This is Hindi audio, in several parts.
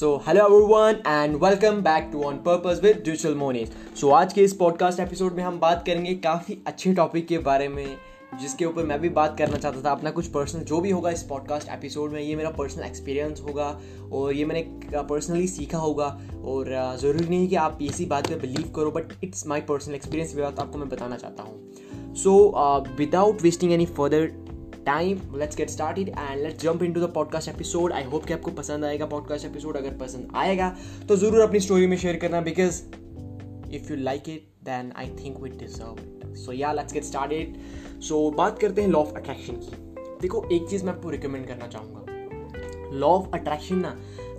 So hello everyone and welcome back to on purpose with digital Monis so आज के इस पॉडकास्ट एपिसोड में हम बात करेंगे काफ़ी अच्छे टॉपिक के बारे में, जिसके ऊपर मैं भी बात करना चाहता था, अपना कुछ पर्सनल जो भी होगा इस पॉडकास्ट एपिसोड में, ये मेरा पर्सनल एक्सपीरियंस होगा और ये मैंने पर्सनली सीखा होगा और ज़रूरी नहीं कि आप इसी बात पे बिलीव करो but it's my personal experience बात आपको मैं बताना चाहता हूँ। So without wasting any further time let's get started and let's jump into the podcast episode I hope कि आपको पसंद आएगा पॉडकास्ट एपिसोड अगर पसंद आएगा तो ज़रूर अपनी स्टोरी में शेयर करना because if you like it then I think we deserve it so yeah let's get started so बात करते हैं लॉ ऑफ़ अट्रैक्शन की। देखो, एक चीज़ मैं आपको रिकमेंड करना चाहूँगा। लॉ ऑफ़ अट्रैक्शन ना,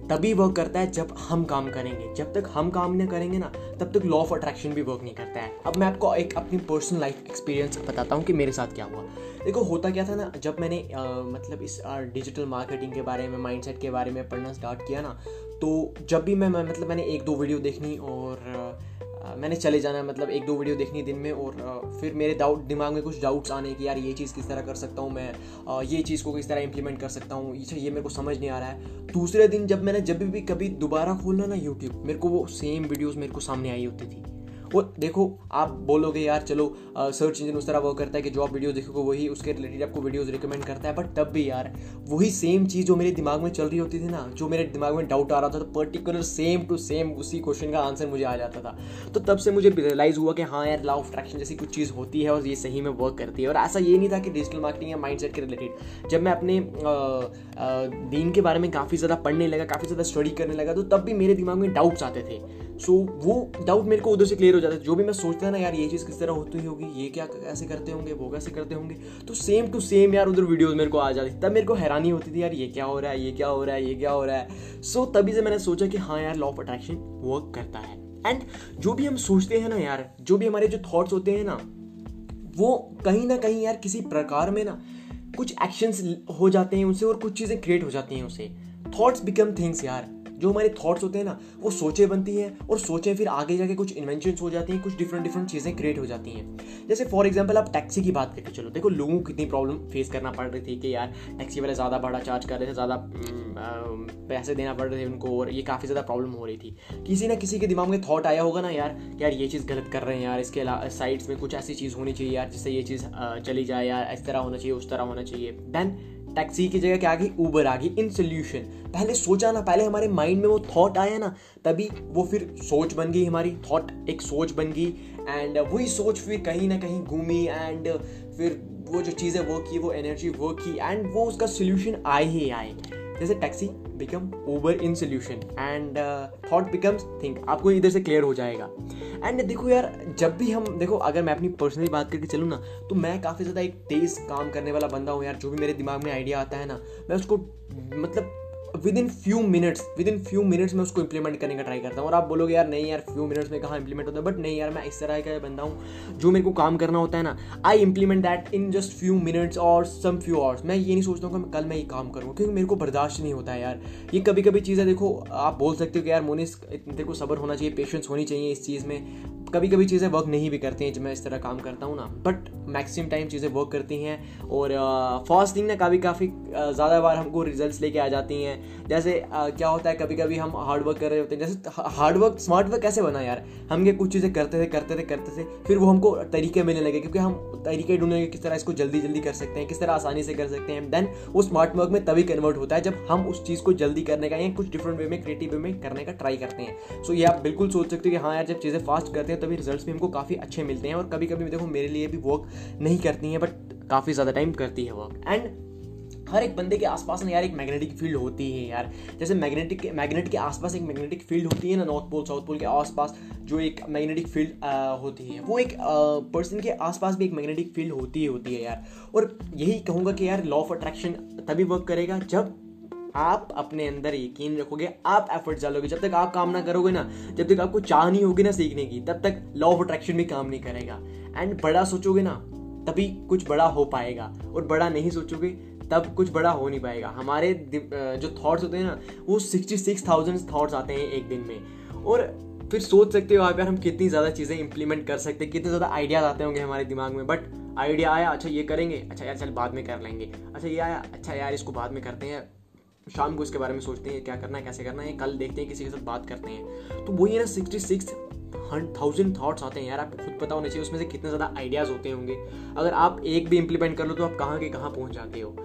तभी वर्क करता है जब हम काम करेंगे। जब तक हम काम नहीं करेंगे ना, तब तक लॉ ऑफ़ अट्रैक्शन भी वर्क नहीं करता है। अब मैं आपको एक अपनी पर्सनल लाइफ एक्सपीरियंस बताता हूँ कि मेरे साथ क्या हुआ। देखो होता क्या था ना जब मैंने आ, मतलब इस डिजिटल मार्केटिंग के बारे में माइंडसेट के बारे में पढ़ना स्टार्ट किया ना तो जब भी मैं मैं मतलब मैंने एक दो वीडियो देखनी और मैंने चले जाना मतलब एक दो वीडियो देखनी दिन में और फिर मेरे डाउट दिमाग में कुछ डाउट्स आने कि यार ये चीज़ किस तरह कर सकता हूँ मैं ये चीज़ को किस तरह इंप्लीमेंट कर सकता हूँ ये ये मेरे को समझ नहीं आ रहा है। दूसरे दिन जब मैंने जब भी कभी दोबारा खोलना ना यूट्यूब मेरे को वो सेम वीडियोज़ मेरे को सामने आई होती थी। देखो, आप बोलोगे, यार, चलो सर्च इंजन उस तरह वो करता है कि जो आप वीडियो देखोगे, वही उसके रिलेटेड आपको वीडियोज़ रिकमेंड करता है. बट तब भी यार, वही सेम चीज़ जो मेरे दिमाग में चल रही होती थी ना, जो मेरे दिमाग में डाउट आ रहा था तो पर्टिकुलर सेम टू सेम उसी क्वेश्चन का आंसर मुझे आ जाता था। तो तब से मुझे रियलाइज़ हुआ कि हाँ यार लॉ ऑफ़ अट्रैक्शन जैसी कुछ चीज़ होती है और ये सही में वर्क करती है। और ऐसा ये नहीं था कि डिजिटल मार्केटिंग या माइंड के रिलेटेड जब मैं अपने दीन के बारे में काफ़ी ज़्यादा पढ़ने लगा, काफ़ी ज़्यादा स्टडी करने लगा तो तब भी मेरे दिमाग में डाउट्स आते थे। सो so, वो डाउट मेरे को उधर से क्लियर हो जाता है। जो भी मैं सोचता है ना यार ये चीज़ किस तरह होती होगी ये क्या कैसे करते होंगे वो कैसे करते होंगे? तो सेम टू सेम यार उधर वीडियोस मेरे को आ जाती। तब मेरे को हैरानी होती थी यार ये क्या हो रहा है ये क्या हो रहा है ये क्या हो रहा है। सो so, तभी से मैंने सोचा कि हाँ यार लॉ ऑफ़ अट्रैक्शन वर्क करता है। एंड जो भी हम सोचते हैं ना यार जो भी हमारे जो थाट्स होते हैं ना वो कहीं ना कहीं यार किसी प्रकार में ना कुछ एक्शंस हो जाते हैं उनसे और कुछ चीज़ें क्रिएट हो जाती हैं उसे थाट्स बिकम थिंग्स यार। जो हमारे थॉट्स होते हैं ना, वो सोचें बनती हैं और सोचें फिर आगे जाके कुछ इन्वेंशन हो जाती हैं, कुछ डिफरेंट डिफरेंट चीज़ें क्रिएट हो जाती हैं। जैसे फॉर एग्ज़ाम्पल आप टैक्सी की बात करके चलो, देखो लोगों को कितनी प्रॉब्लम फेस करना पड़ रही थी कि यार टैक्सी वाले ज़्यादा भाड़ा चार्ज कर रहे थे, ज़्यादा पैसे देना पड़ रहे थे उनको और ये काफ़ी ज़्यादा प्रॉब्लम हो रही थी। किसी ना किसी के दिमाग में थॉट आया होगा ना यार यार ये चीज़ गलत कर रहे हैं यार, इसके साइड्स में कुछ ऐसी चीज़ होनी चाहिए यार, जिससे ये चीज़ चली जाए यार, इस तरह होना चाहिए, उस तरह होना चाहिए। देन टैक्सी की जगह क्या आ गई ऊबर आ गई, इन सोल्यूशन पहले सोचा ना, पहले हमारे माइंड में वो थॉट आया ना, तभी वो फिर सोच बन गई हमारी थॉट एक सोच बन गई एंड वही सोच फिर कहीं ना कहीं घूमी एंड फिर वो जो चीज़ें वर्क की, वो एनर्जी वर्क की एंड वो उसका सोल्यूशन आए ही आए. जैसे taxi become over in solution and thought becomes think आपको इधर से क्लियर हो जाएगा. एंड देखो यार, जब भी हम देखो, अगर मैं अपनी पर्सनली बात करके चलूँ ना तो मैं काफ़ी ज़्यादा एक तेज़ काम करने वाला बंदा हूँ यार, जो भी मेरे दिमाग में आइडिया आता है ना, मैं उसको मतलब within few minutes within few minutes में उसको इंप्लीमेंट करने का ट्राई करता हूँ। और आप बोलोगे, यार, नहीं यार फ्यू मिनट्स में कहाँ इंप्लीमेंट होता है? बट नहीं यार, मैं इस तरह का बंदा हूँ जो मेरे को काम करना होता है ना। I implement that in just few minutes और सम फ्यू आवर्स मैं ये नहीं सोचता हूँ कि कल मैं ये काम करूँ क्योंकि मेरे को बर्दाश्त नहीं होता है यार। ये कभी कभी चीज़ें देखो, आप बोल सकते हो कि, यार मोनिस तेरे को सबर होना चाहिए पेशेंस होनी चाहिए इस चीज़ में। कभी कभी चीज़ें वर्क नहीं भी करती हैं, जब मैं इस तरह काम करता हूँ ना। बट मैक्सिमम टाइम चीज़ें वर्क करती हैं और फ़र्स्ट थिंग ना कभी काफ़ी ज़्यादा बार हमको रिजल्ट्स लेके आ जाती हैं। जैसे क्या होता है कभी कभी हम हार्ड वर्क कर रहे होते हैं। जैसे हार्ड वर्क स्मार्ट वर्क कैसे बना यार? हम ये कुछ चीज़ें करते थे करते थे करते थे, फिर वो हमको तरीके मिलने लगे, क्योंकि हम तरीके ढूँढने लगे किस तरह इसको जल्दी जल्दी कर सकते हैं, किस तरह आसानी से कर सकते हैं। देन वो स्मार्ट वर्क में तभी कन्वर्ट होता है, जब हम उस चीज़ को जल्दी करने का या कुछ डिफरेंट वे में क्रिएटिव वे में करने का ट्राई करते हैं। सो ये आप बिल्कुल सोच सकते हो कि हाँ यार, जब चीज़ें फास्ट करते हैं तभी रिज़ल्ट भी हमको काफ़ी अच्छे मिलते हैं और कभी कभी देखो मेरे लिए भी वर्क नहीं करती हैं बट काफ़ी ज़्यादा टाइम करती है वर्क एंड हर एक बंदे के आसपास ना यार एक मैग्नेटिक फ़ील्ड होती है यार। जैसे मैग्नेटिक मैग्नेट के आसपास एक मैग्नेटिक फ़ील्ड होती है ना नॉर्थ पोल साउथ पोल के आसपास जो एक मैग्नेटिक फ़ील्ड होती है। वो एक पर्सन के आसपास भी एक मैग्नेटिक फ़ील्ड होती ही होती है यार। और यही कहूँगा कि यार लॉ ऑफ़ अट्रैक्शन तभी वर्क करेगा जब आप अपने अंदर यकीन रखोगे, आप एफर्ट डालोगे। जब तक आप काम ना करोगे ना, जब तक आपको चाह नहीं होगी ना सीखने की, तब तक लॉ ऑफ़ अट्रैक्शन भी काम नहीं करेगा। एंड बड़ा सोचोगे ना, तभी कुछ बड़ा हो पाएगा। और बड़ा नहीं सोचोगे, तब कुछ बड़ा हो नहीं पाएगा। हमारे जो थॉट्स होते हैं ना, वो सिक्सटी सिक्स थाउज़ेंड थाट्स आते हैं एक दिन में। और फिर सोच सकते हो आप, यार, हम कितनी ज़्यादा चीज़ें इंप्लीमेंट कर सकते हैं, कितने ज़्यादा आइडियाज़ आते होंगे हमारे दिमाग में। बट आइडिया आया अच्छा ये करेंगे अच्छा यार, चल, बाद में कर लेंगे। अच्छा ये आया अच्छा यार, इसको बाद में करते हैं। शाम को इसके बारे में सोचते हैं क्या करना है कैसे करना है कल देखते हैं किसी के साथ बात करते हैं। तो वही है ना सिक्सटी सिक्स थाउज़ेंड थाट्स आते हैं यार आपको खुद पता होना चाहिए उसमें से कितने ज़्यादा आइडियाज़ होते होंगे। अगर आप एक भी इंप्लीमेंट कर लो तो आप कहाँ के कहाँ पहुँच जाते हो।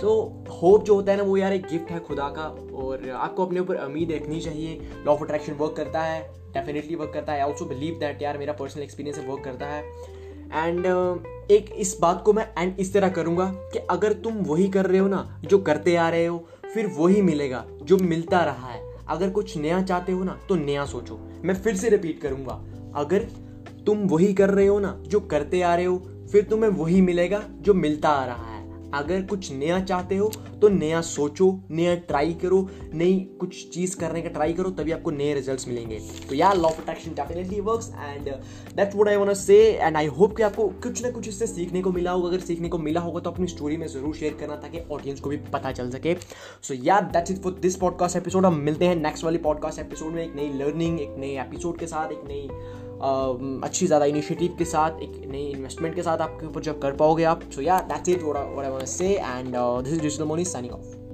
सो so, होप जो होता है ना वो यार एक गिफ्ट है खुदा का और आपको अपने ऊपर उम्मीद रखनी चाहिए। लॉ ऑफ़ अट्रैक्शन वर्क करता है डेफिनेटली वर्क करता है। ऑल्सो बिलीव दैट यार मेरा पर्सनल एक्सपीरियंस वर्क करता है। एंड uh, एक इस बात को मैं एंड इस तरह करूँगा कि अगर तुम वही कर रहे हो ना जो करते आ रहे हो फिर वही मिलेगा जो मिलता रहा है। अगर कुछ नया चाहते हो ना तो नया सोचो। मैं फिर से रिपीट करूँगा। अगर तुम वही कर रहे हो ना, जो करते आ रहे हो, फिर तुम्हें वही मिलेगा जो मिलता आ रहा है। अगर कुछ नया चाहते हो तो नया सोचो, नया ट्राई करो, नई कुछ चीज़ करने का ट्राई करो, तभी आपको नए रिजल्ट्स मिलेंगे। तो यार law of attraction definitely works and that's what I want to say and I hope कि आपको कुछ ना कुछ इससे सीखने को मिला होगा। अगर सीखने को मिला होगा तो अपनी स्टोरी में ज़रूर शेयर करना ताकि ऑडियंस को भी पता चल सके। सो यार that's it for this podcast episode हम मिलते हैं नेक्स्ट वाली पॉडकास्ट एपिसोड में एक नई लर्निंग एक नए एपिसोड के साथ, एक नई अच्छी ज़्यादा इनिशिएटिव के साथ, एक नई इन्वेस्टमेंट के साथ आपके ऊपर जब कर पाओगे आप। So yeah that's it what I want to say and this is digital money signing off